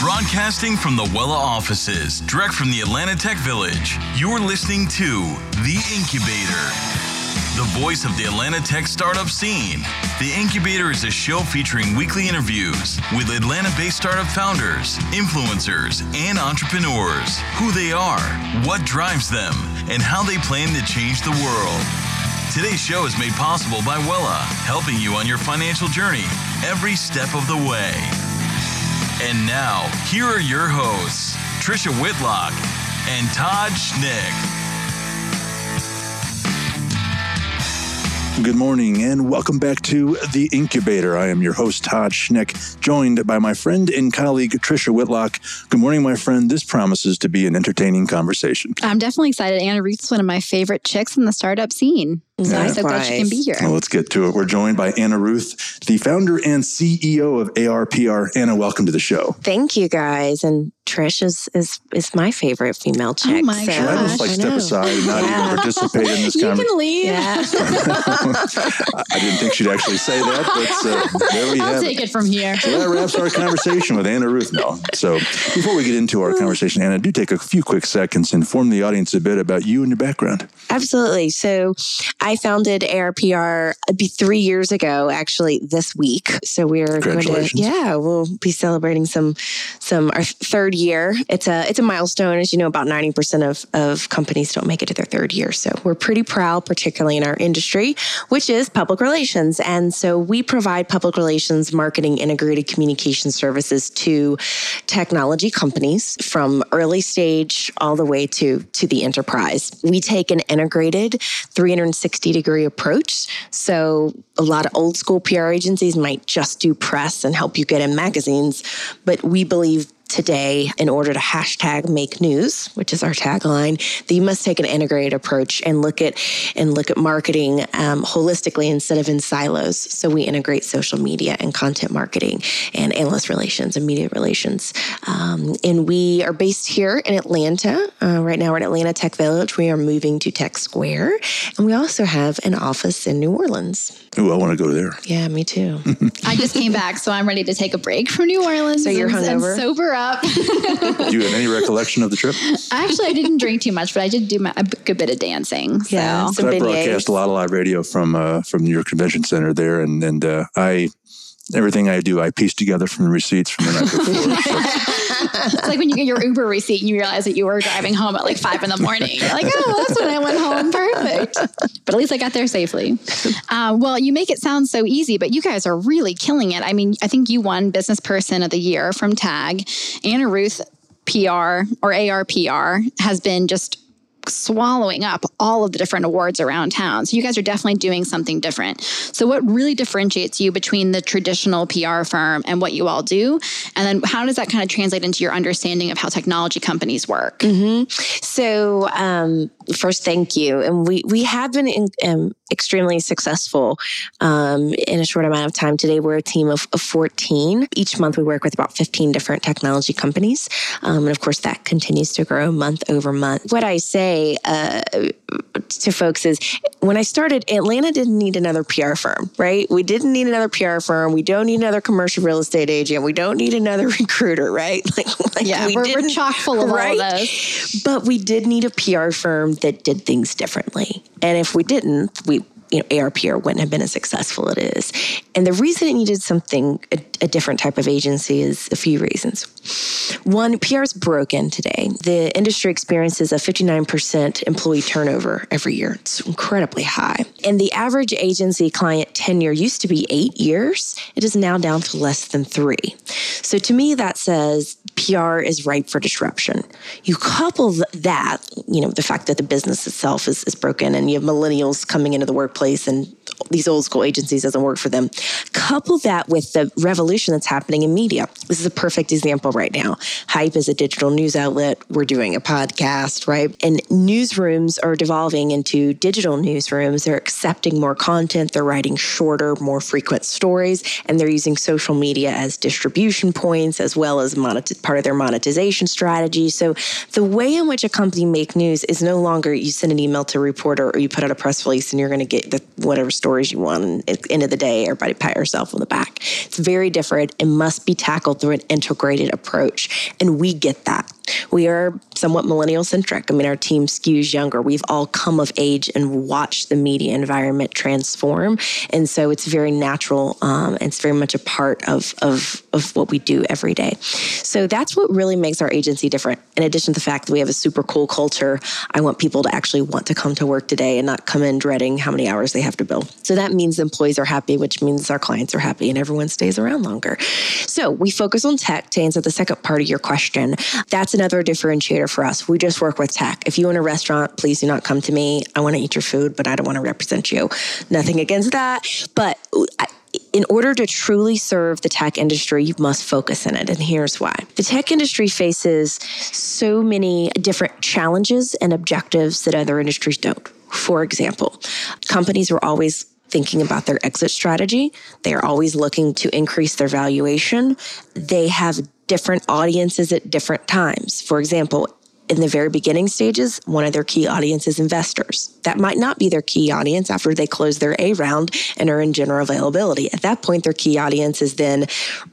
Broadcasting from the Wela offices, direct from the Atlanta Tech Village, you're listening to The Incubator, the voice of the Atlanta Tech startup scene. The Incubator is a show featuring weekly interviews with Atlanta based startup founders, influencers, and entrepreneurs, who they are, what drives them, and how they plan to change the world. Today's show is made possible by Wela, helping you on your financial journey every step of the way. And now, here are your hosts, Trisha Whitlock and Todd Schnick. Good morning and welcome back to The Incubator. I am your host, Todd Schnick, joined by my friend and colleague, Trisha Whitlock. Good morning, my friend. This promises to be an entertaining conversation. I'm definitely excited. Anna Ruth's one of my favorite chicks in the startup scene. So I'm so glad she can be here. Well, let's get to it. We're joined by Anna Ruth, the founder and CEO of ARPR. Anna, welcome to the show. Thank you, guys. And Trish is is, is my favorite female chick. Oh my so. Should I just like I step know. aside and not Yeah. even participate in this You conversation? can leave. Yeah. I didn't think she'd actually say that, but uh, there we I'll have take it. it from here. So that wraps our conversation with Anna Ruth now. So before we get into our conversation, Anna, do take a few quick seconds and inform the audience a bit about you and your background. Absolutely. So I founded ARPR uh, three years ago, actually this week. So we're going to yeah, we'll be celebrating some some our third year. It's a it's a milestone. As you know, about 90% of, of companies don't make it to their third year. So we're pretty proud, particularly in our industry, which is public relations. And so we provide public relations, marketing, integrated communication services to technology companies from early stage all the way to, to the enterprise. We take an integrated 360 degree approach. So a lot of old school PR agencies might just do press and help you get in magazines, but we believe today in order to hashtag make news which is our tagline that you must take an integrated approach and look at and look at marketing um, holistically instead of in silos so we integrate social media and content marketing and analyst relations and media relations um, and we are based here in atlanta uh, right now we're in atlanta tech village we are moving to tech square and we also have an office in new orleans Ooh, I want to go there. yeah me too I just came back, so I'm ready to take a break from New Orleans. So you're and, and hungover? sober up. Do you have any recollection of the trip? Actually, I didn't drink too much, but I did do my, a good bit of dancing. So. Yeah. So I broadcast a lot of live radio from uh, from your convention center there, and and uh, I everything I do I piece together from the receipts from the night before. So It's like when you get your Uber receipt and you realize that you were driving home at like five in the morning. You're like, oh, that's when I went home. Perfect. But at least I got there safely. Uh, well, you make it sound so easy, but you guys are really killing it. I mean, I think you won Business Person of the Year from TAG. Anna Ruth PR or ARPR has been just swallowing up all of the different awards around town. So you guys are definitely doing something different. So what really differentiates you between the traditional PR firm and what you all do? And then how does that kind of translate into your understanding of how technology companies work? So, um, first, thank you. And we we have been in, um, extremely successful um, in a short amount of time. Today, we're a team of, of 14. Each month, we work with about 15 different technology companies. Um, and of course, that continues to grow month over month. What I say uh, to folks is when I started, Atlanta didn't need another PR firm, right? We didn't need another PR firm. We don't need another commercial real estate agent. We don't need another recruiter, right? Like, like Yeah, we we're, we're chock full of right? all of those. But we did need a PR firm that did things differently. And if we didn't, we you know, ARPR wouldn't have been as successful it is. And the reason it needed something, a, a different type of agency is a few reasons. One, PR is broken today. The industry experiences a 59% employee turnover every year. It's incredibly high. And the average agency client tenure used to be eight years. It is now down to less than three. So to me, that says PR is ripe for disruption. You couple that, you know, the fact that the business itself is, is broken and you have millennials coming into the workplace and these old school agencies doesn't work for them. Couple that with the revolution that's happening in media. This is a perfect example right now. Hype is a digital news outlet. We're doing a podcast, right? And newsrooms are devolving into digital newsrooms. They're accepting more content. They're writing shorter, more frequent stories, and they're using social media as distribution points as well as monet- part of their monetization strategy. So the way in which a company make news is no longer you send an email to a reporter or you put out a press release and you're going to get the, whatever stories you want. And at the end of the day, everybody pat yourself on the back. It's very different and must be tackled through an integrated approach approach. And we get that. We are somewhat millennial centric. I mean, our team skews younger. We've all come of age and watched the media environment transform. And so it's very natural. Um, it's very much a part of, of, of what we do every day. So that's what really makes our agency different. In addition to the fact that we have a super cool culture, I want people to actually want to come to work today and not come in dreading how many hours they have to bill. So that means employees are happy, which means our clients are happy and everyone stays around longer. So we focus on tech to answer the second part of your question. That's another differentiator for us. We just work with tech. If you own a restaurant, please do not come to me. I want to eat your food, but I don't want to represent you. Nothing against that. But in order to truly serve the tech industry, you must focus in it. And here's why. The tech industry faces so many different challenges and objectives that other industries don't. For example, companies are always thinking about their exit strategy. They are always looking to increase their valuation. They have different audiences at different times. For example, in the very beginning stages, one of their key audience is investors. That might not be their key audience after they close their A round and are in general availability. At that point, their key audience is then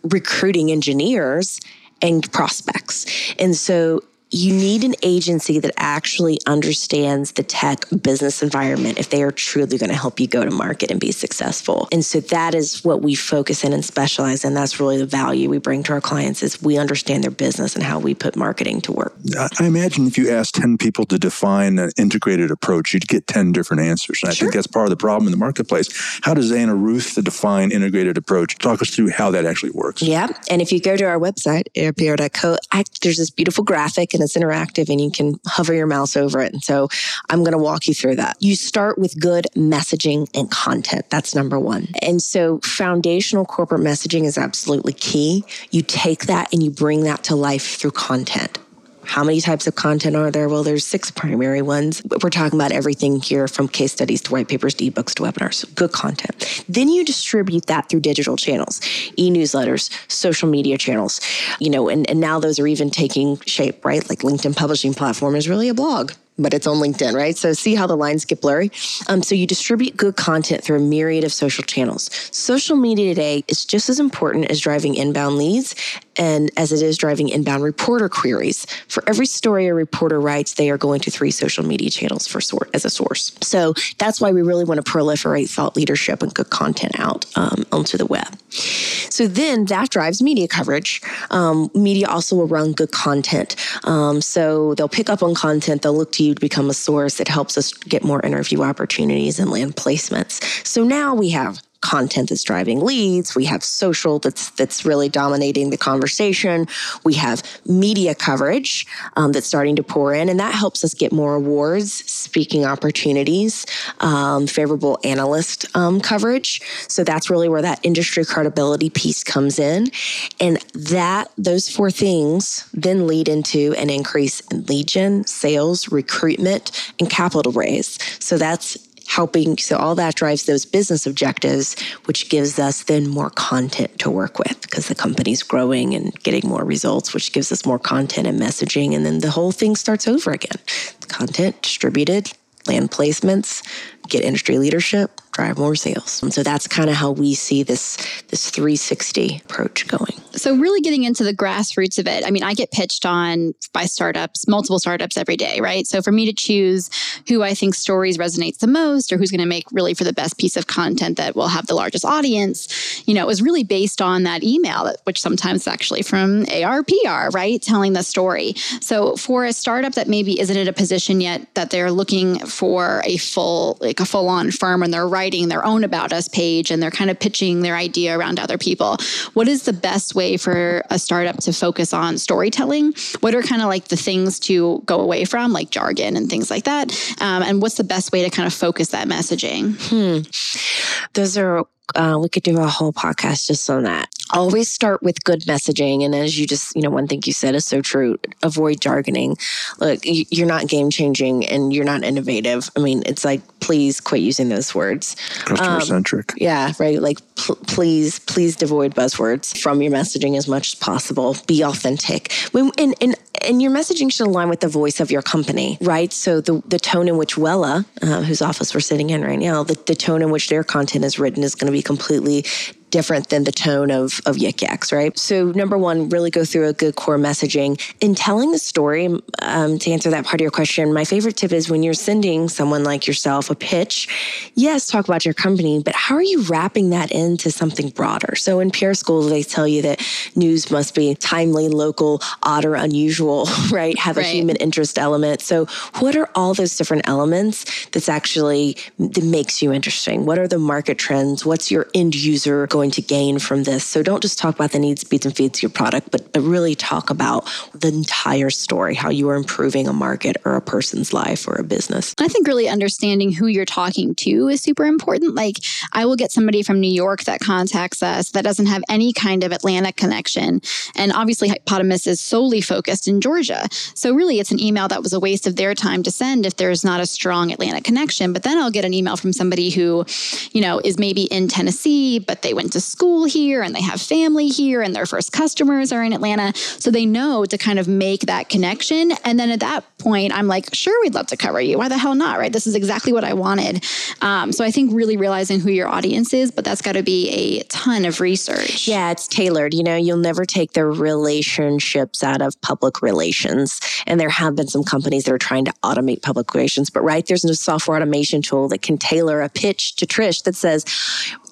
recruiting engineers and prospects. And so you need an agency that actually understands the tech business environment if they are truly going to help you go to market and be successful. And so that is what we focus in and specialize in. That's really the value we bring to our clients is we understand their business and how we put marketing to work. I imagine if you asked 10 people to define an integrated approach, you'd get 10 different answers. And I sure. think that's part of the problem in the marketplace. How does Anna Ruth define integrated approach? Talk us through how that actually works. Yeah. And if you go to our website, arpr.co, there's this beautiful graphic and it's interactive and you can hover your mouse over it. And so I'm going to walk you through that. You start with good messaging and content. That's number one. And so foundational corporate messaging is absolutely key. You take that and you bring that to life through content. How many types of content are there? Well, there's six primary ones. We're talking about everything here from case studies to white papers to ebooks to webinars. Good content. Then you distribute that through digital channels, e-newsletters, social media channels, you know, and, and now those are even taking shape, right? Like LinkedIn publishing platform is really a blog but it's on LinkedIn, right? So see how the lines get blurry. Um, so you distribute good content through a myriad of social channels. Social media today is just as important as driving inbound leads and as it is driving inbound reporter queries. For every story a reporter writes, they are going to three social media channels for sort as a source. So that's why we really want to proliferate thought leadership and good content out um, onto the web. So then that drives media coverage. Um, media also will run good content. Um, so they'll pick up on content. They'll look to you to become a source that helps us get more interview opportunities and land placements. So now we have content that's driving leads. We have social that's that's really dominating the conversation. We have media coverage um, that's starting to pour in, and that helps us get more awards, speaking opportunities, um, favorable analyst um, coverage. So that's really where that industry credibility piece comes in, and that those four things then lead into an increase in gen, sales, recruitment, and capital raise. So that's helping. So all that drives those business objectives, which gives us then more content to work with because the company's growing and getting more results, which gives us more content and messaging. And then the whole thing starts over again. Content distributed, land placements, get industry leadership, drive more sales. And so that's kind of how we see this this 360 approach going. So really getting into the grassroots of it. I mean, I get pitched on by startups, multiple startups every day, right? So for me to choose who I think stories resonates the most or who's going to make really for the best piece of content that will have the largest audience, you know, it was really based on that email, which sometimes is actually from ARPR, right? Telling the story. So for a startup that maybe isn't in a position yet that they're looking for a full like a full on firm and they're writing their own about us page and they're kind of pitching their idea around other people. What is the best way for a startup to focus on storytelling? What are kind of like the things to go away from, like jargon and things like that? Um, and what's the best way to kind of focus that messaging? Hmm. Those are uh, we could do a whole podcast just on that. Always start with good messaging. And as you just, you know, one thing you said is so true avoid jargoning. Look, you're not game changing and you're not innovative. I mean, it's like, please quit using those words. Customer centric. Um, yeah, right. Like, pl- please, please avoid buzzwords from your messaging as much as possible. Be authentic. When, and, and, and your messaging should align with the voice of your company, right? So the, the tone in which Wela, uh, whose office we're sitting in right now, the, the tone in which their content is written is going to be completely different than the tone of, of Yik Yaks, right? So, number one, really go through a good core messaging. In telling the story, um, to answer that part of your question, my favorite tip is when you're sending someone like yourself a pitch, yes, talk about your company, but how are you wrapping that into something broader? So, in PR school, they tell you that news must be timely, local, odd, or unusual, right? Have right. a human interest element. So, what are all those different elements that's actually that makes you interesting? What are the market trends? What's your end user going to gain from this? So, don't just talk about the needs, beats, and feeds of your product, but, but really talk about the entire story, how you are improving a market or a person's life or a business. I think really understanding who you're talking to is super important. Like, I will get somebody from New York that contacts us that doesn't have any kind of Atlanta connection. And obviously, Hypepotamus is solely focused in Georgia. So, really, it's an email that was a waste of their time to send if there's not a strong Atlanta connection. But then I'll get an email from somebody who, you know, is maybe in Tennessee, but they went to school here and they have family here and their first customers are in Atlanta. So they know to kind of make that connection. And then at that point, I'm like, sure, we'd love to cover you. Why the hell not? Right. This is exactly what I wanted. Um, so I think really realizing who your audience is, but that's got to be a ton of research. Yeah, it's tailored. You know, you'll never take the relationships out of public relations. And there have been some companies that are trying to automate public relations, but right, there's no software automation tool that can tailor a pitch to Trish that says,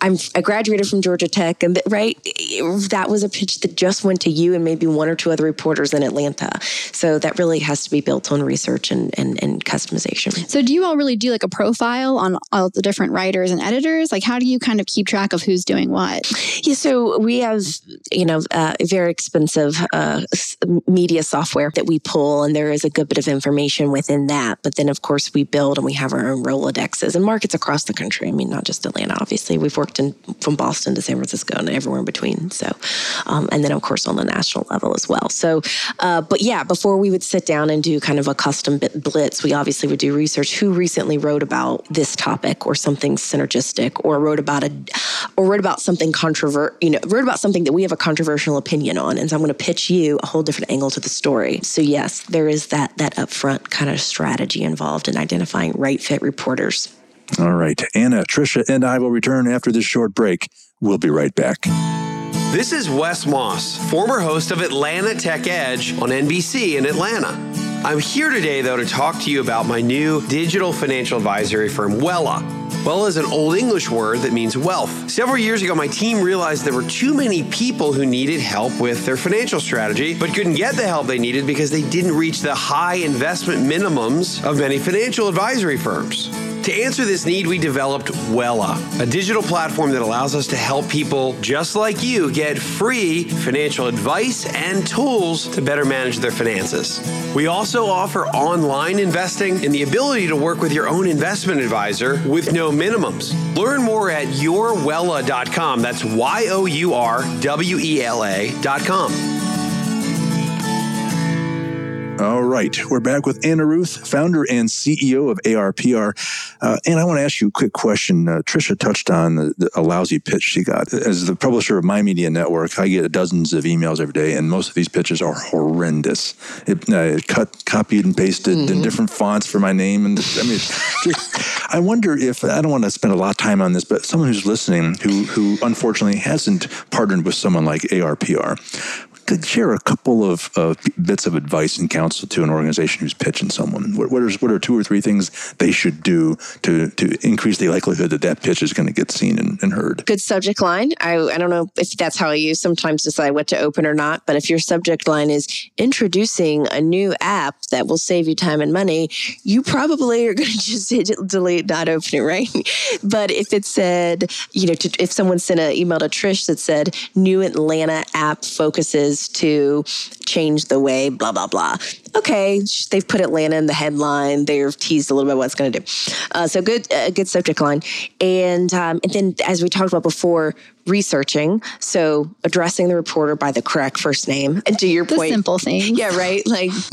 I'm, I graduated from Georgia Tech, and right, that was a pitch that just went to you and maybe one or two other reporters in Atlanta. So that really has to be built on research and, and, and customization. So do you all really do like a profile on all the different writers and editors? Like, how do you kind of keep track of who's doing what? Yeah, so we have you know uh, very expensive uh, media software that we pull, and there is a good bit of information within that. But then, of course, we build and we have our own Rolodexes and markets across the country. I mean, not just Atlanta. Obviously, we've worked worked in from Boston to San Francisco and everywhere in between. So, um, and then of course on the national level as well. So, uh, but yeah, before we would sit down and do kind of a custom blitz, we obviously would do research. Who recently wrote about this topic or something synergistic, or wrote about a, or wrote about something controvert, you know, wrote about something that we have a controversial opinion on, and so I'm going to pitch you a whole different angle to the story. So yes, there is that that upfront kind of strategy involved in identifying right fit reporters. All right. Anna, Trisha, and I will return after this short break. We'll be right back. This is Wes Moss, former host of Atlanta Tech Edge on NBC in Atlanta. I'm here today, though, to talk to you about my new digital financial advisory firm, Wela. Wela is an Old English word that means wealth. Several years ago, my team realized there were too many people who needed help with their financial strategy, but couldn't get the help they needed because they didn't reach the high investment minimums of many financial advisory firms. To answer this need, we developed Wela, a digital platform that allows us to help people just like you get free financial advice and tools to better manage their finances. We also offer online investing and the ability to work with your own investment advisor with no minimums. Learn more at yourwela.com. That's Y O U R W E L A.com. All right. We're back with Anna Ruth, founder and CEO of ARPR. Uh, and I want to ask you a quick question. Uh, Trisha touched on the, the, a lousy pitch she got. As the publisher of My Media Network, I get dozens of emails every day, and most of these pitches are horrendous. It, uh, cut, copied, and pasted mm-hmm. in different fonts for my name. And I mean, I wonder if, I don't want to spend a lot of time on this, but someone who's listening who, who unfortunately hasn't partnered with someone like ARPR, could share a couple of uh, bits of advice and counsel to an organization who's pitching someone? What, what, are, what are two or three things they should do to, to increase the likelihood that that pitch is going to get seen and, and, heard? Good subject line. I, I don't know if that's how you sometimes decide what to open or not, but if your subject line is introducing a new app that will save you time and money, you probably are going to just delete, not open it, right? but if it said, you know, to, if someone sent an email to Trish that said, new Atlanta app focuses to change the way, blah, blah, blah. Okay, they've put Atlanta in the headline. They've teased a little bit what it's going to do. Uh, so good, uh, good subject line. And, um, and then, as we talked about before, researching. So addressing the reporter by the correct first name. And to your the point, simple thing. Yeah, right. Like,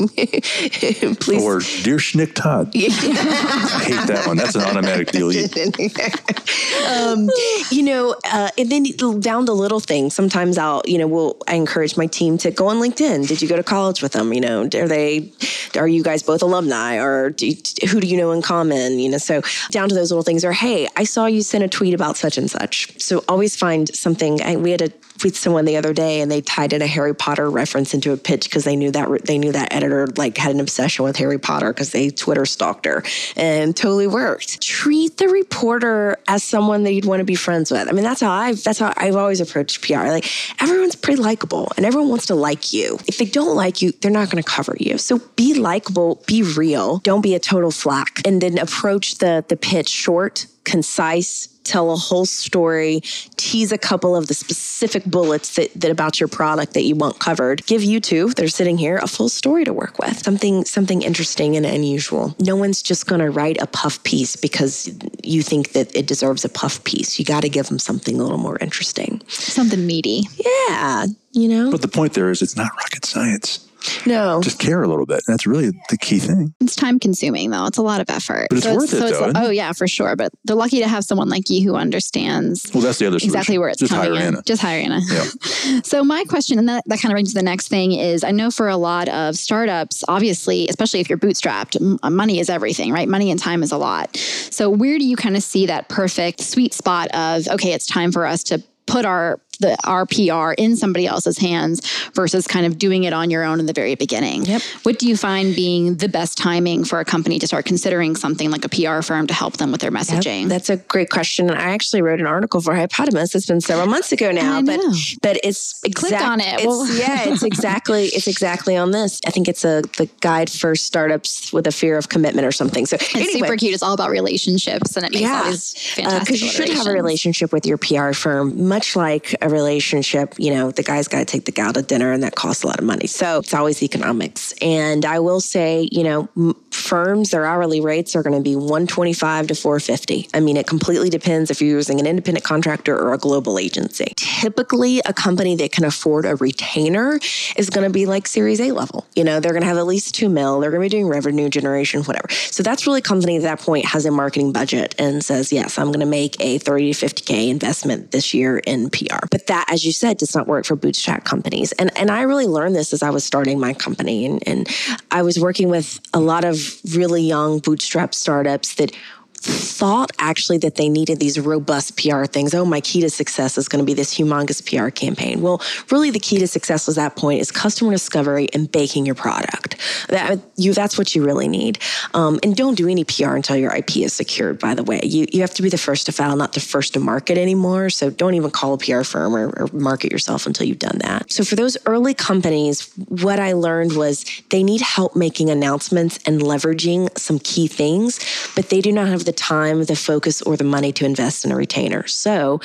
please. Or dear Schnick Todd. I hate that one. That's an automatic deal. um, you know, uh, and then down to little things. Sometimes I'll, you know, will I encourage my team to go on LinkedIn. Did you go to college with them? You know, are they, are you guys both alumni, or do you, who do you know in common? You know, so down to those little things. Or hey, I saw you sent a tweet about such and such. So always find find something. I, we had a with someone the other day, and they tied in a Harry Potter reference into a pitch because they knew that they knew that editor like had an obsession with Harry Potter because they Twitter stalked her, and totally worked. Treat the reporter as someone that you'd want to be friends with. I mean, that's how I've that's how I've always approached PR. Like everyone's pretty likable, and everyone wants to like you. If they don't like you, they're not going to cover you. So be likable, be real. Don't be a total flack, and then approach the the pitch short, concise tell a whole story, tease a couple of the specific bullets that, that about your product that you want covered. Give you two that are sitting here a full story to work with. Something something interesting and unusual. No one's just going to write a puff piece because you think that it deserves a puff piece. You got to give them something a little more interesting. Something meaty. Yeah, you know. But the point there is it's not rocket science. No. Just care a little bit. That's really the key thing. It's time consuming though. It's a lot of effort. But it's so worth it, so though, isn't oh yeah, for sure. But they're lucky to have someone like you who understands Well, that's the other solution. exactly where it's Just coming hire in. Anna. Just hire Anna. Yeah. So my question, and that, that kind of brings to the next thing, is I know for a lot of startups, obviously, especially if you're bootstrapped, uh, money is everything, right? Money and time is a lot. So where do you kind of see that perfect sweet spot of okay, it's time for us to put our the our PR in somebody else's hands versus kind of doing it on your own in the very beginning. Yep. What do you find being the best timing for a company to start considering something like a PR firm to help them with their Yep, messaging? That's a great question. I actually wrote an article for Hypepotamus. It's been several months ago now, but but it's Click on it. It's, Well- yeah, it's exactly it's exactly on this. I think it's a the guide for startups with a fear of commitment or something. So it's anyway, super cute. It's all about relationships, and it makes all Yeah. these fantastic. because Uh, you should have a relationship with your PR firm, much like a relationship. You know, the guy's got to take the gal to dinner, and that costs a lot of money. So it's always economics. And I will say, you know, firms their hourly rates are going to be one twenty five to four fifty. I mean, it completely depends if you're using an independent contractor or a global agency. Typically, a company that can afford a retainer is going to be like Series A level. You know, they're going to have at least two mil. They're going to be doing revenue generation, whatever. So that's really a company at that point has a marketing budget and says, yes, I'm going to make a 30 to 50K investment this year in PR. But that, as you said, does not work for bootstrap companies. And, and I really learned this as I was starting my company. And, and I was working with a lot of really young bootstrap startups that thought actually that they needed these robust PR things. Oh, my key to success is going to be this humongous PR campaign. Well, really, the key to success was that point is customer discovery and baking your product. That you that's what you really need. Um, and don't do any PR until your IP is secured. By the way, you you have to be the first to file, not the first to market anymore. So don't even call a PR firm or, or market yourself until you've done that. So for those early companies, what I learned was they need help making announcements and leveraging some key things, but they do not have the time, the focus, or the money to invest in a retainer. So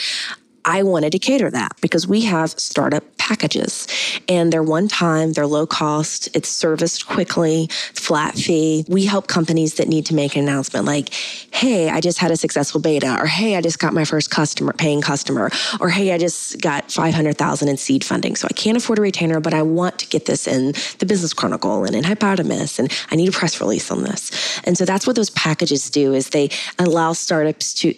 I wanted to cater that because we have startup packages and they're one time, they're low cost, it's serviced quickly, flat fee. We help companies that need to make an announcement like, hey, I just had a successful beta, or hey, I just got my first customer, paying customer, or hey, I just got 500,000 in seed funding. So I can't afford a retainer, but I want to get this in the Business Chronicle and in Hypepotamus, and I need a press release on this. And so that's what those packages do is they allow startups to,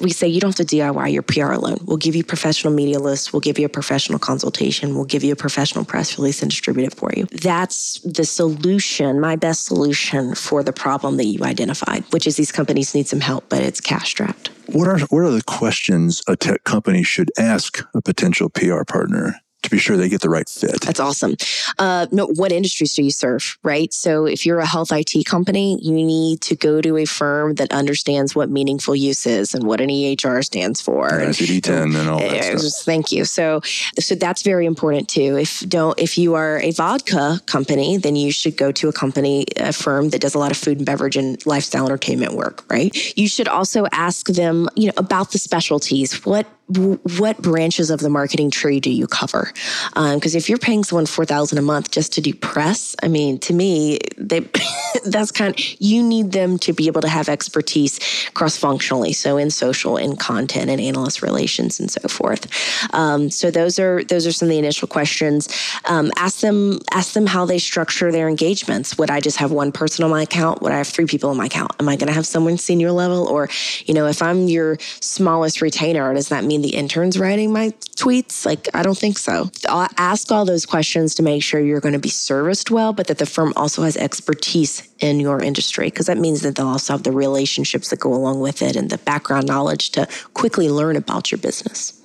we say you don't have to DIY your PR alone. We'll give you professional media lists. We'll give you a professional consultation. We'll give you a professional press release and distribute it for you. That's the solution, my best solution for the problem that you identified, which is these companies need some help, but it's cash strapped. What are what are the questions a tech company should ask a potential PR partner to be sure they get the right fit? That's awesome. Uh, no, what industries do you serve, right? So if you're a health IT company, you need to go to a firm that understands what meaningful use is and what an EHR stands for. And and- ICD-10 and all that Yeah, stuff. Thank you. So, so that's very important too. If don't, if you are a vodka company, then you should go to a company, a firm that does a lot of food and beverage and lifestyle entertainment work, right? You should also ask them, you know, about the specialties. What what branches of the marketing tree do you cover? Because if you're paying someone four thousand a month just to do press, I mean, to me, they that's kind. Of, you need them to be able to have expertise cross functionally, so in social, in content, and analyst relations, and so forth. Um, so those are those are some of the initial questions. Um, ask them ask them how they structure their engagements. Would I just have one person on my account? Would I have three people on my account? Am I going to have someone senior level, or you know, if I'm your smallest retainer, does that mean mean the intern's writing my tweets? Like, I don't think so. I'll ask all those questions to make sure you're going to be serviced well, but that the firm also has expertise in your industry, because that means that they'll also have the relationships that go along with it and the background knowledge to quickly learn about your business.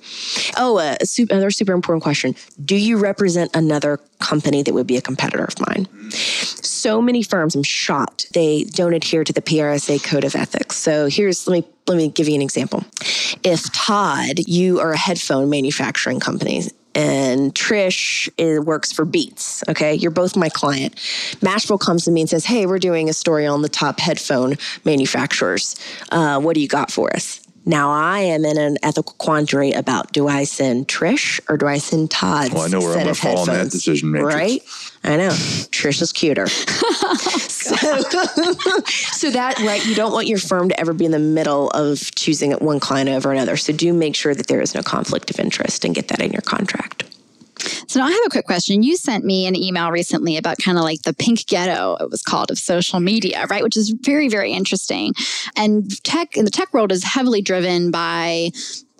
Oh, uh, super, another super important question. Do you represent another company that would be a competitor of mine? So many firms, I'm shocked, they don't adhere to the PRSA code of ethics. So here's, let me, let me give you an example. If Todd, you are a headphone manufacturing company, and Trish is, works for Beats. Okay, you're both my client. Mashable comes to me and says, "Hey, we're doing a story on the top headphone manufacturers. Uh, what do you got for us?" Now I am in an ethical quandary about do I send Trish or do I send Todd? Well, I know where I'm going to fall in that decision matrix. Right? I know. Trish is cuter. so, so that, right, you don't want your firm to ever be in the middle of choosing one client over another. So do make sure that there is no conflict of interest and get that in your contract. So now I have a quick question. You sent me an email recently about kind of like the pink ghetto, it was called, of social media, right? Which is very, very interesting. And tech in the tech world is heavily driven by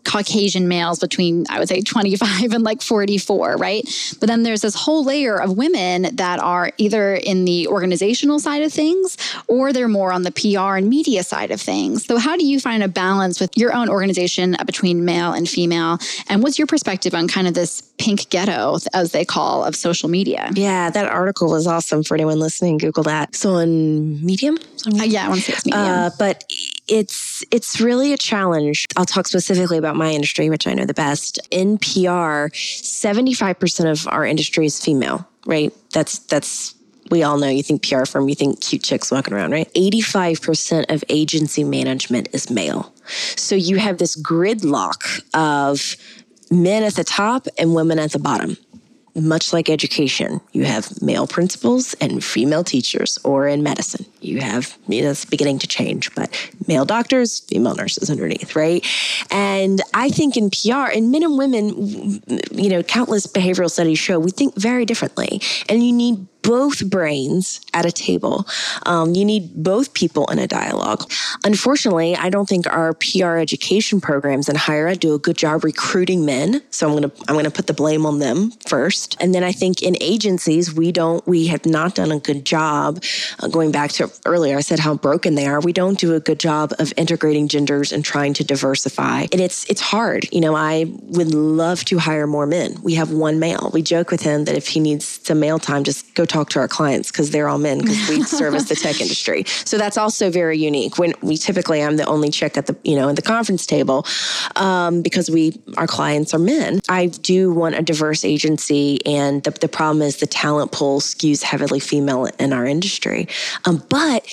Caucasian males between, I would say, 25 and like 44, right? But then there's this whole layer of women that are either in the organizational side of things or they're more on the PR and media side of things. So, how do you find a balance with your own organization between male and female? And what's your perspective on kind of this pink ghetto, as they call, of social media? Yeah, that article was awesome for anyone listening. Google that. So, on Medium? Uh, yeah, I want to say it's Medium. Uh, but it's it's really a challenge. I'll talk specifically about my industry, which I know the best. In PR, 75% of our industry is female, right? That's that's we all know you think PR firm, you think cute chicks walking around, right? 85% of agency management is male. So you have this gridlock of men at the top and women at the bottom much like education, you have male principals and female teachers, or in medicine, you have, you know, it's beginning to change, but male doctors, female nurses underneath, right? And I think in PR, in men and women, you know, countless behavioral studies show we think very differently. And you need both brains at a table. Um, you need both people in a dialogue. Unfortunately, I don't think our PR education programs in higher ed do a good job recruiting men. So I'm gonna I'm gonna put the blame on them first. And then I think in agencies we don't we have not done a good job. Uh, going back to earlier, I said how broken they are. We don't do a good job of integrating genders and trying to diversify. And it's it's hard. You know, I would love to hire more men. We have one male. We joke with him that if he needs some male time, just go talk talk to our clients because they're all men because we service the tech industry. So that's also very unique. When we typically I'm the only chick at the you know at the conference table um, because we our clients are men. I do want a diverse agency, and the, the problem is the talent pool skews heavily female in our industry. Um, but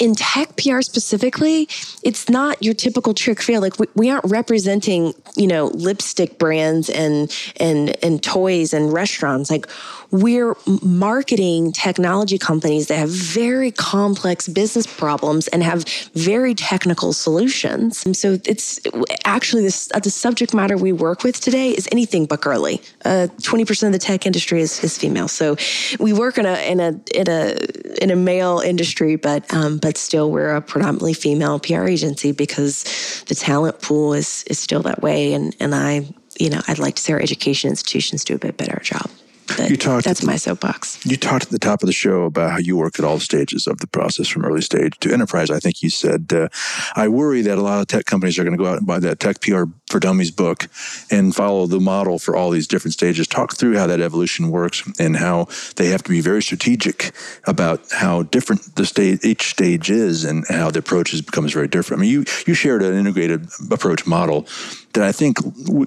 in tech PR specifically, it's not your typical trick fail. Like we, we aren't representing, you know, lipstick brands and and and toys and restaurants. Like we're marketing technology companies that have very complex business problems and have very technical solutions. And so it's actually this, uh, the subject matter we work with today is anything but girly. Uh, 20% of the tech industry is, is female. So we work in a, in a, in a, in a male industry, but, um, but still we're a predominantly female PR agency because the talent pool is, is still that way. And, and I, you know, I'd like to see our education institutions do a bit better job. You talked that's my soapbox. You talked at the top of the show about how you work at all stages of the process from early stage to enterprise. I think you said, uh, I worry that a lot of tech companies are going to go out and buy that Tech PR for Dummies book and follow the model for all these different stages. Talk through how that evolution works and how they have to be very strategic about how different the stage, each stage is and how the approach becomes very different. I mean, you, you shared an integrated approach model that I think w-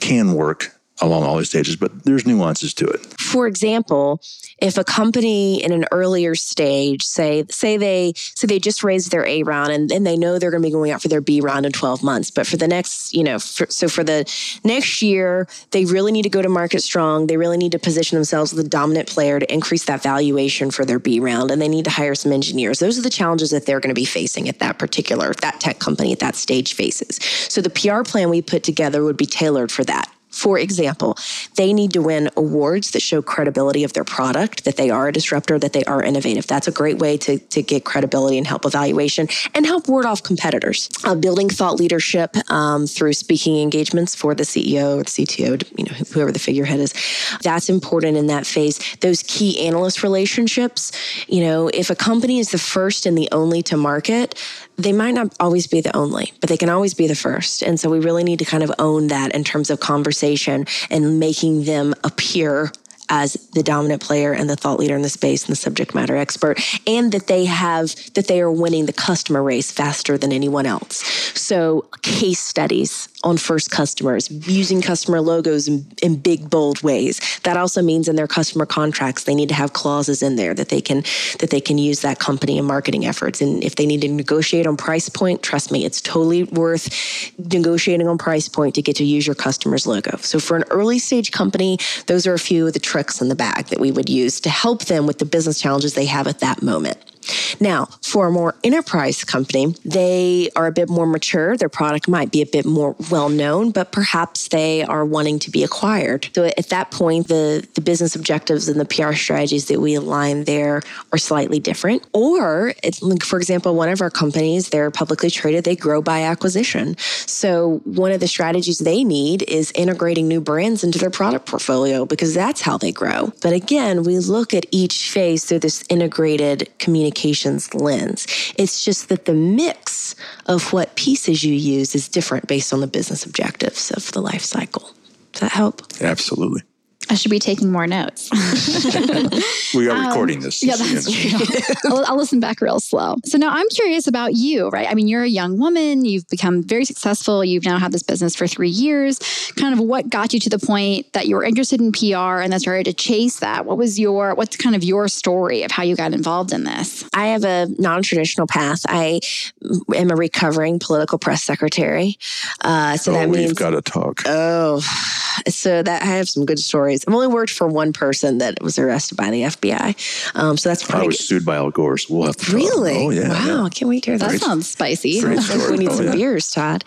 can work along all these stages, but there's nuances to it. For example, if a company in an earlier stage, say say they say they just raised their A round and, and they know they're going to be going out for their B round in 12 months, but for the next, you know, for, so for the next year, they really need to go to market strong. They really need to position themselves as the dominant player to increase that valuation for their B round, and they need to hire some engineers. Those are the challenges that they're going to be facing at that particular that tech company at that stage faces. So the PR plan we put together would be tailored for that For example, they need to win awards that show credibility of their product, that they are a disruptor, that they are innovative. That's a great way to, to get credibility and help evaluation and help ward off competitors. Uh, building thought leadership um, through speaking engagements for the CEO or the CTO, you know, whoever the figurehead is. That's important in that phase. Those key analyst relationships, you know, if a company is the first and the only to market, they might not always be the only, but they can always be the first. And so we really need to kind of own that in terms of conversation and making them appear as the dominant player and the thought leader in the space and the subject matter expert and that they have that they are winning the customer race faster than anyone else so case studies on first customers, using customer logos in, in, big bold ways. That also means in their customer contracts they need to have clauses in there that they can that they can use that company in marketing efforts. And if they need to negotiate on price point, trust me, it's totally worth negotiating on price point to get to use your customer's logo. So for an early stage company, those are a few of the tricks in the bag that we would use to help them with the business challenges they have at that moment. Now, for a more enterprise company, they are a bit more mature. Their product might be a bit more well known, but perhaps they are wanting to be acquired. So at that point, the, the business objectives and the PR strategies that we align there are slightly different. Or, for example, one of our companies, they're publicly traded, they grow by acquisition. So one of the strategies they need is integrating new brands into their product portfolio because that's how they grow. But again, we look at each phase through this integrated communication communications lens. It's just that the mix of what pieces you use is different based on the business objectives of the life cycle. Does that help? Absolutely. I should be taking more notes. we are um, recording this. Yeah, that's true. I'll, I'll, listen back real slow. So now I'm curious about you, right? I mean, you're a young woman. You've become very successful. You've now had this business for three years. Kind of what got you to the point that you were interested in PR and then started to chase that? What was your, what's kind of your story of how you got involved in this? I have a non traditional path. I am a recovering political press secretary. Uh, so oh, that means. We've got to talk. Oh, so that I have some good stories. I've only worked for one person that was arrested by the FBI. Um, so that's probably I was good. sued by Al Gore. So we'll have to really. Oh yeah. Wow, yeah. can't wait to hear that. That sounds spicy. we need oh, some yeah. beers, Todd.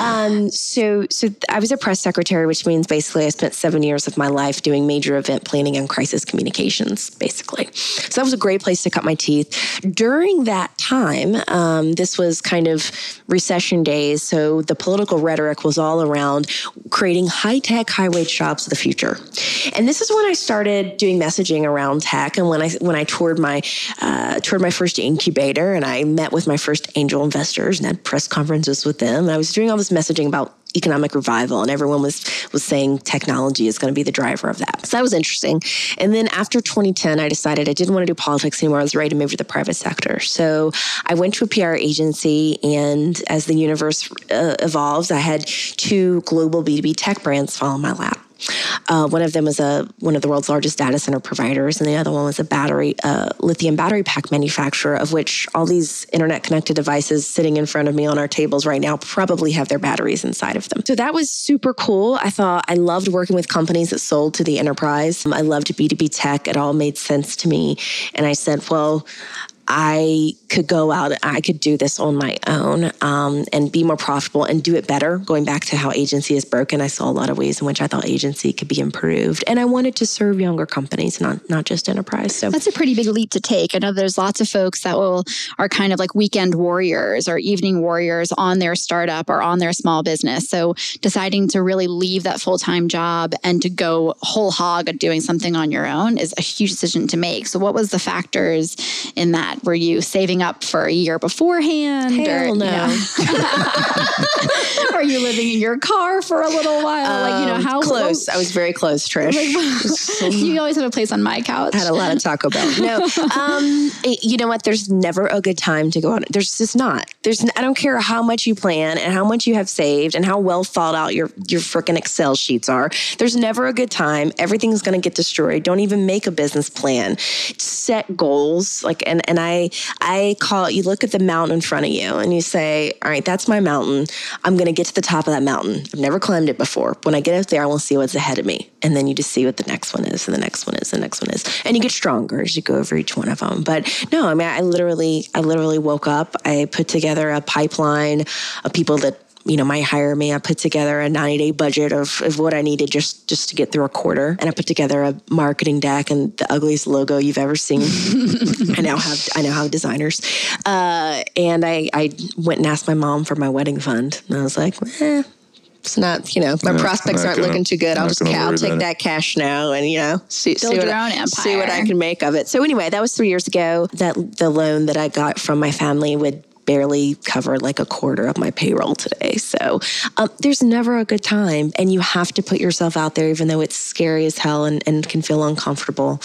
Um, so so I was a press secretary, which means basically I spent seven years of my life doing major event planning and crisis communications, basically. So that was a great place to cut my teeth. During that time, um, this was kind of recession days, so the political rhetoric was all around creating high tech high wage jobs of the future. And this is when I started doing messaging around tech, and when I when I toured my uh, toured my first incubator, and I met with my first angel investors and had press conferences with them. And I was doing all this messaging about economic revival and everyone was was saying technology is going to be the driver of that. So that was interesting. And then after 2010 i decided i didn't want to do politics anymore. I was ready to move to the private sector. So i went to a pr agency and as the universe uh, evolves i had two global b2b tech brands fall in my lap uh, one of them was a one of the world's largest data center providers, and the other one was a battery uh, lithium battery pack manufacturer, of which all these internet connected devices sitting in front of me on our tables right now probably have their batteries inside of them. So that was super cool. I thought I loved working with companies that sold to the enterprise. I loved B2B tech. It all made sense to me. And I said, well, I could go out, I could do this on my own um, and be more profitable and do it better. Going back to how agency is broken, I saw a lot of ways in which I thought agency could be improved. And I wanted to serve younger companies, not not just enterprise. So that's a pretty big leap to take. I know there's lots of folks that will are kind of like weekend warriors or evening warriors on their startup or on their small business. So deciding to really leave that full time job and to go whole hog at doing something on your own is a huge decision to make. So what was the factors in that? Were you saving up for a year beforehand? Hell or, no. You know, Are you living in your car for a little while? Um, like, you know, um, how close? I was very close, Trish. Like, you always have a place on my couch. I had a lot of Taco Bell. No, um, you know what? There's never a good time to go on. There's just not. There's. I don't care how much you plan and how much you have saved and how well thought out your your freaking Excel sheets are. There's never a good time. Everything's going to get destroyed. Don't even make a business plan. Set goals. Like, and and I I call you look at the mountain in front of you and you say, all right, that's my mountain. I'm going to get to the top of that mountain. I've never climbed it before. When I get up there, I will see what's ahead of me. And then you just see what the next one is and the next one is, and the next one is. And you get stronger as you go over each one of them. But no, I mean, I literally, I literally woke up. I put together a pipeline of people that you know, my hire me, I put together a 90 day budget of, of what I needed just, just to get through a quarter. And I put together a marketing deck and the ugliest logo you've ever seen. I now have, I now have designers. Uh, and I, I went and asked my mom for my wedding fund. And I was like, eh, it's not, you know, my prospects aren't gonna- looking too good. I'll just, gonna I'll take about it. that cash now and, you know, see, see, Build what, your I- own see what I can make of it. So anyway, that was three years ago. That the loan that I got from my family would barely cover like a quarter of my payroll today. So um, there's never a good time, and you have to put yourself out there, even though it's scary as hell and, and can feel uncomfortable.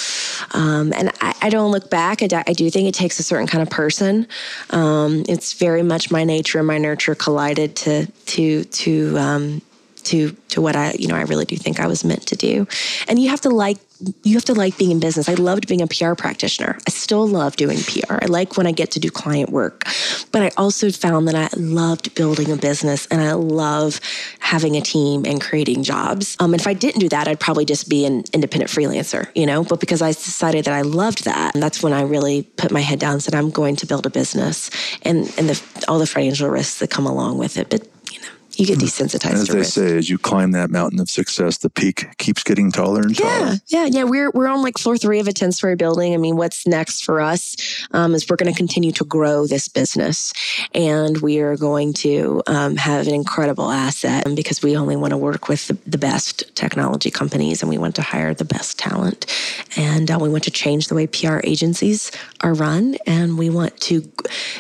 Um, and I, I don't look back. I, I do think it takes a certain kind of person. Um, it's very much my nature and my nurture collided to to to. Um, to to what I you know I really do think I was meant to do. And you have to like you have to like being in business. I loved being a PR practitioner. I still love doing PR. I like when I get to do client work. But I also found that I loved building a business and I love having a team and creating jobs. Um, and if I didn't do that, I'd probably just be an independent freelancer, you know? But because I decided that I loved that, and that's when I really put my head down and said, I'm going to build a business and, and the, all the financial risks that come along with it. But, you get desensitized As to they risk. say, as you climb that mountain of success, the peak keeps getting taller and taller. Yeah, yeah, yeah. We're we're on like floor three of a ten story building. I mean, what's next for us um, is we're going to continue to grow this business, and we are going to um, have an incredible asset because we only want to work with the, the best technology companies, and we want to hire the best talent, and uh, we want to change the way PR agencies are run, and we want to,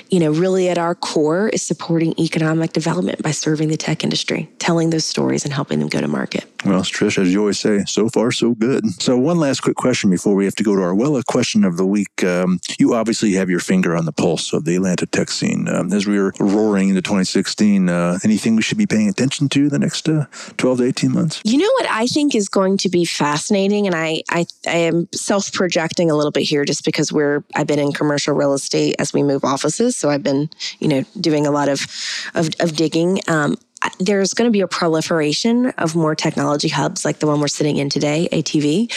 you know, really at our core is supporting economic development by serving the tech industry, telling those stories, and helping them go to market. Well, Trish, as you always say, so far so good. So, one last quick question before we have to go to our Wela question of the week. Um, you obviously have your finger on the pulse of the Atlanta tech scene. Um, as we were roaring into 2016, uh, anything we should be paying attention to the next uh, 12 to 18 months? You know what I think is going to be fascinating, and I, I I am self projecting a little bit here, just because we're I've been in commercial real estate as we move offices, so I've been you know doing a lot of of, of digging. Um, there's going to be a proliferation of more technology hubs like the one we're sitting in today, ATV,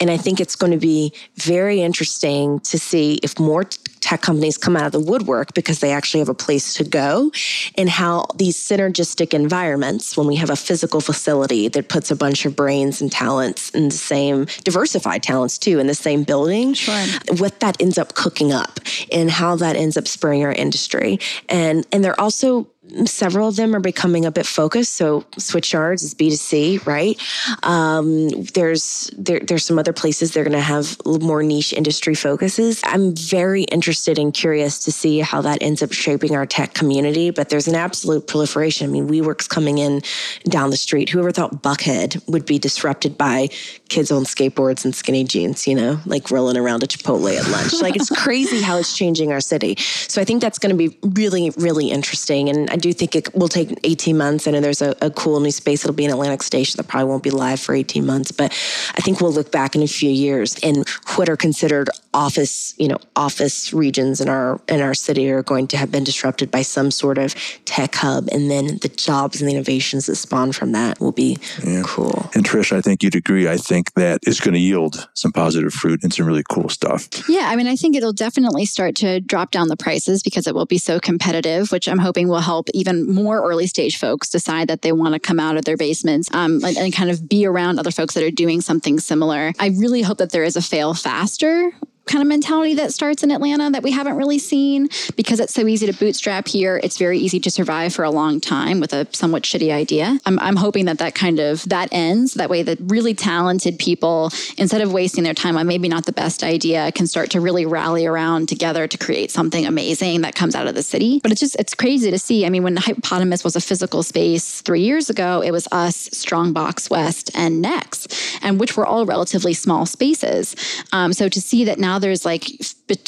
and I think it's going to be very interesting to see if more tech companies come out of the woodwork because they actually have a place to go and how these synergistic environments when we have a physical facility that puts a bunch of brains and talents in the same diversified talents too in the same building Sure. what that ends up cooking up and how that ends up spurring our industry and and they're also several of them are becoming a bit focused. So Switchyards is b2c right? Um, there's there, there's some other places they're going to have more niche industry focuses. I'm very interested and curious to see how that ends up shaping our tech community but there's an absolute proliferation. I mean WeWork's coming in down the street. Whoever thought buckhead would be disrupted by kids on skateboards and skinny jeans you know like rolling around a chipotle at lunch? Like it's crazy how it's changing our city. So i think that's going to be really really interesting and i do think it will take 18 months i know there's a, a cool new space it'll be in atlantic station that probably won't be live for 18 months but i think we'll look back in a few years and what are considered office you know office regions in our in our city are going to have been disrupted by some sort of tech hub and then the jobs and the innovations that spawn from that will be cool And Trish, I think you'd agree. I think that is going to yield some positive fruit and some really cool stuff. Yeah, I mean, I think it'll definitely start to drop down the prices because it will be so competitive, which I'm hoping will help even more early stage folks decide that they want to come out of their basements um, and, and kind of be around other folks that are doing something similar. I really hope that there is a fail faster kind of mentality that starts in Atlanta that we haven't really seen because it's so easy to bootstrap here. It's very easy to survive for a long time with a somewhat shitty idea. I'm, I'm hoping that that kind of that ends that way that really talented people instead of wasting their time on maybe not the best idea can start to really rally around together to create something amazing that comes out of the city. But it's just it's crazy to see. I mean, when Hypepotamus was a physical space 3 years ago, it was us, Strongbox West and Next, and which were all relatively small spaces. Um, so to see that now there's like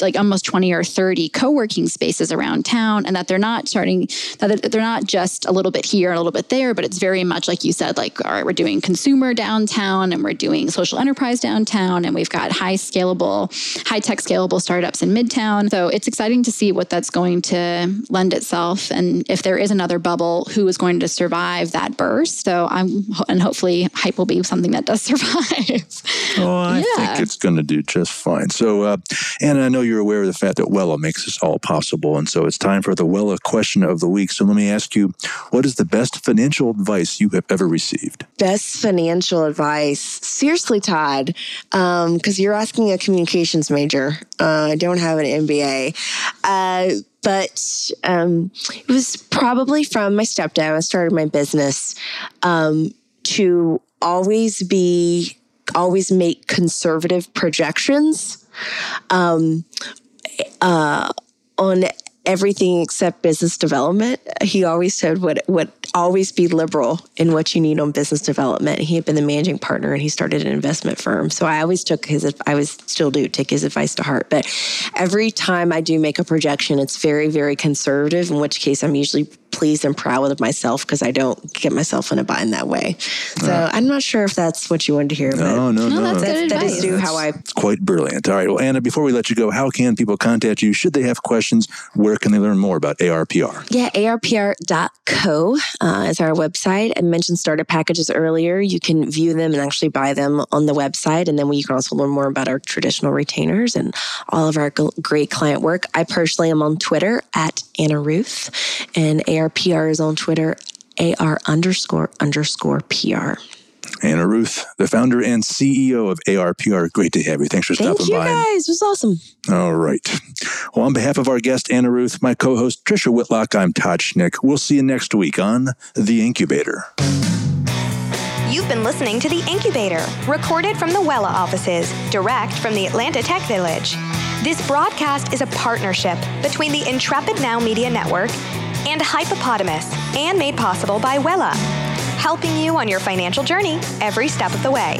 like almost 20 or 30 co-working spaces around town and that they're not starting that they're- they're not just a little bit here and a little bit there but it's very much like you said like all right we're doing consumer downtown and we're doing social enterprise downtown and we've got high scalable high tech scalable startups in midtown so it's exciting to see what that's going to lend itself and if there is another bubble who is going to survive that burst so i'm and hopefully hype will be something that does survive Oh, I Yeah. think it's going to do just fine. So, Uh, and I know you're aware of the fact that Wela makes this all possible. And so it's time for the Wela question of the week. So let me ask you, what is the best financial advice you have ever received? Best financial advice. Seriously, Todd, because um, you're asking a communications major. Uh, I don't have an MBA. Uh, but um, it was probably from my stepdad. I started my business um, to always be, always make conservative projections um, uh, on everything except business development. He always said would would always be liberal in what you need on business development. He had been the managing partner and he started an investment firm. So I always took his I was still do take his advice to heart. But every time I do make a projection, it's very, very conservative, in which case I'm usually pleased and proud of myself because I don't get myself in a bind that way. So uh, I'm not sure if that's what you wanted to hear. But no, no, no. That's, that's that is do how I. Quite brilliant. All right. Well, Anna, before we let you go, how can people contact you? Should they have questions? Where can they learn more about ARPR? Yeah, arpr.co uh, is our website. I mentioned starter packages earlier. You can view them and actually buy them on the website. And then you can also learn more about our traditional retainers and all of our great client work. I personally am on Twitter at Anna Ruth and ARPR is on Twitter, AR underscore underscore PR. Anna Ruth, the founder and CEO of ARPR. Great to have you. Thanks for Thank stopping by. Thank you guys. It was awesome. All right. Well, on behalf of our guest, Anna Ruth, my co host, Trisha Whitlock, I'm Todd Schnick. We'll see you next week on The Incubator. You've been listening to The Incubator, recorded from the Wela offices, direct from the Atlanta Tech Village. This broadcast is a partnership between the Intrepid Now Media Network and Hypepotamus and made possible by Wela, helping you on your financial journey every step of the way.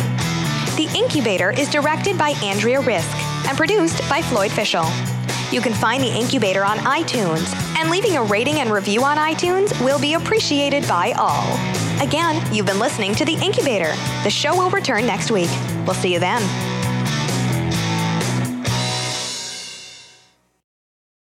The Incubator is directed by Andrea Risk and produced by Floyd Fischel. You can find The Incubator on iTunes, and leaving a rating and review on iTunes will be appreciated by all. Again, you've been listening to The Incubator. The show will return next week. We'll see you then.